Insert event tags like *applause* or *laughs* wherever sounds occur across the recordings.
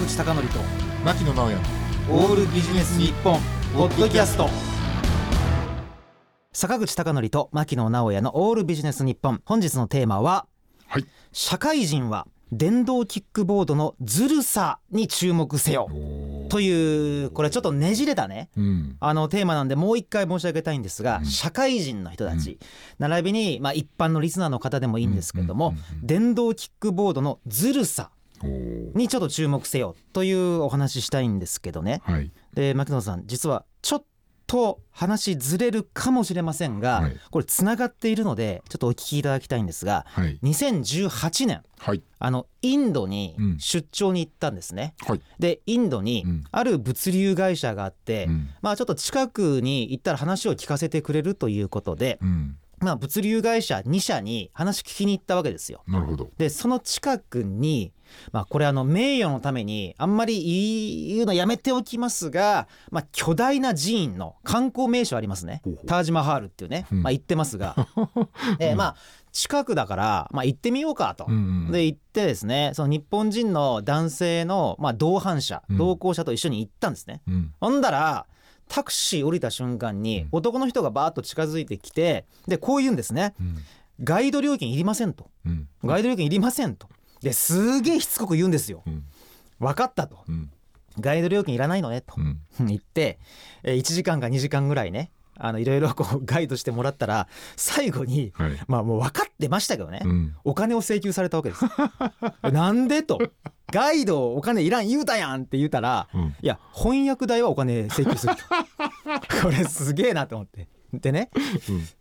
口貴教と牧野直哉オールビジネス日本ポッドキャスト。坂口貴教と牧野直哉のオールビジネス日本。本日のテーマははい。社会人は電動キックボードのずるさに注目せよ。というこれちょっとねじれたね。うん。あのテーマなんでもう一回申し上げたいんですが、うん。社会人の人たち、並びに、まあ、一般のリスナーの方でもいいんですけども、うんうんうんうん。電動キックボードのずるさにちょっと注目せよというお話ししたいんですけどね。はい。で牧野さん実はちょっと話ずれるかもしれませんが、はい。これつながっているのでちょっとお聞きいただきたいんですがはい。2018年はい。あのインドにうん。出張に行ったんですね。はい。でインドにうん。ある物流会社があって、うん。まあちょっと近くに行ったら話を聞かせてくれるということで、うんまあ、物流会社2社に話聞きに行ったわけですよ。なるほど。でその近くに、まあ、これあの名誉のためにあんまり言うのやめておきますが、まあ、巨大な寺院の観光名所ありますね。タージマハールっていうね、うん。まあ、行ってますが。*laughs* でまあ近くだから、まあ、行ってみようかと。で行ってですねその日本人の男性の、まあ、同伴者うん。同行者と一緒に行ったんですね。うん。ほんだらタクシー降りた瞬間にうん。男の人がバーッと近づいてきてでこう言うんですね。うん「ガイド料金いりません」と。うん「ガイド料金いりません」と。ですげえしつこく言うんですよ。うん。分かったと。うん。ガイド料金いらないのねと。うん。言ってえー1時間か2時間ぐらいねあのいろいろこうガイドしてもらったら最後にはい。まあもう分かってましたけどね。うん。お金を請求されたわけです。*laughs* なんでとガイドお金いらん言うたやんって言うたらうん。いや翻訳代はお金請求する。と *laughs* これすげえなと思って。でね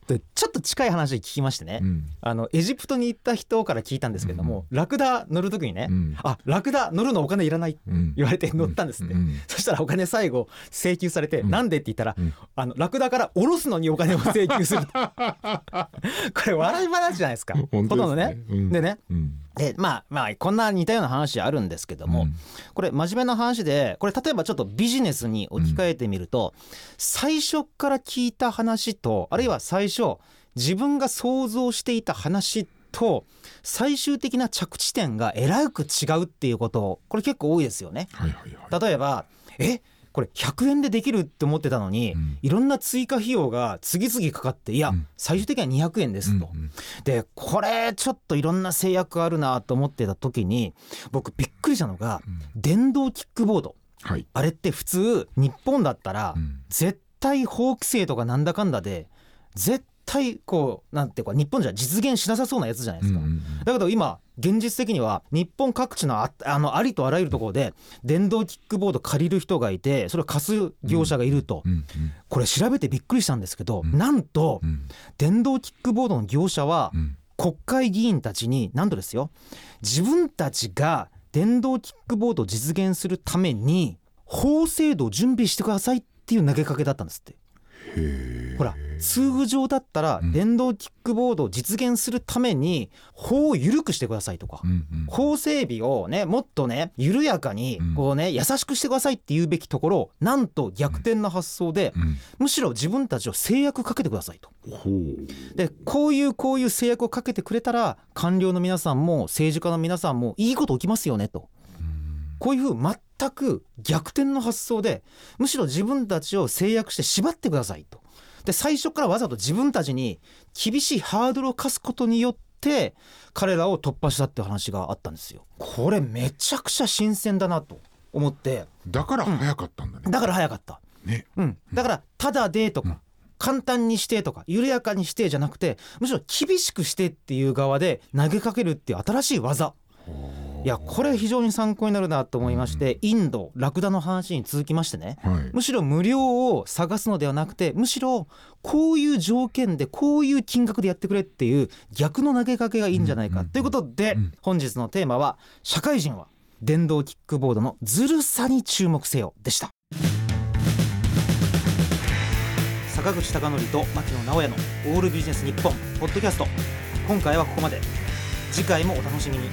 でちょっと近い話聞きましてね、うん。あのエジプトに行った人から聞いたんですけども、ラクダ乗る時にね、うん。あラクダ乗るのお金いらないうん。言われて乗ったんですって、うん。そしたらお金最後請求されて、うん。なんでって言ったら、うん。あのラクダから下ろすのにお金を請求する。と *laughs* これ笑い話じゃないですか。ほとんどね、うん。でね。うん。でまあまあこんな似たような話あるんですけども、うん。これ真面目な話でこれ例えばちょっとビジネスに置き換えてみると、最初から聞いた話とあるいは最初自分が想像していた話と最終的な着地点がえらく違うっていうことこれ結構多いですよね。はいはいはい。例えばえこれ100円でできるって思ってたのに、うん。いろんな追加費用が次々かかっていや、うん。最終的には200円ですと。うん。でこれちょっといろんな制約あるなと思ってた時に僕びっくりしたのがうん。電動キックボード。はい。あれって普通日本だったらうん。絶対法規制とかなんだかんだで絶対こうなんていうか日本じゃ実現しなさそうなやつじゃないですか。うんうんだけど今現実的には日本各地のあ *laughs* あのありとあらゆるところで電動キックボード借りる人がいてそれを貸す業者がいると。うんうんこれ調べてびっくりしたんですけどうん。なんとうん。電動キックボードの業者はうん。国会議員たちになんとですよ自分たちが電動キックボードを実現するために法制度を準備してくださいっていう投げかけだったんですって。ほら通常だったらうん。電動キックボードを実現するために法を緩くしてくださいとか。法整備をねもっとね緩やかにうん。こうね優しくしてくださいって言うべきところをなんと逆転の発想でうん。むしろ自分たちを制約かけてくださいと。でこういうこういう制約をかけてくれたら官僚の皆さんも政治家の皆さんもいいこと起きますよねと。うん。こういうふう全く逆転の発想でむしろ自分たちを制約して縛ってくださいと。で最初からわざと自分たちに厳しいハードルを課すことによって彼らを突破したって話があったんですよ。これめちゃくちゃ新鮮だなと思って。だから早かったんだね。だから早かった。ね。うん、だからただでとか、うん簡単にしてとか緩やかにしてじゃなくてむしろ厳しくしてっていう側で投げかけるっていう新しい技いやこれ非常に参考になるなと思いまして、インドラクダの話に続きましてね。はい。むしろ無料を探すのではなくてむしろこういう条件でこういう金額でやってくれっていう逆の投げかけがいいんじゃないか。ということでうん。本日のテーマは社会人は電動キックボードのずるさに注目せよでした。坂口孝則と牧野直哉のオールビジネス日本ポッドキャスト。今回はここまで。次回もお楽しみに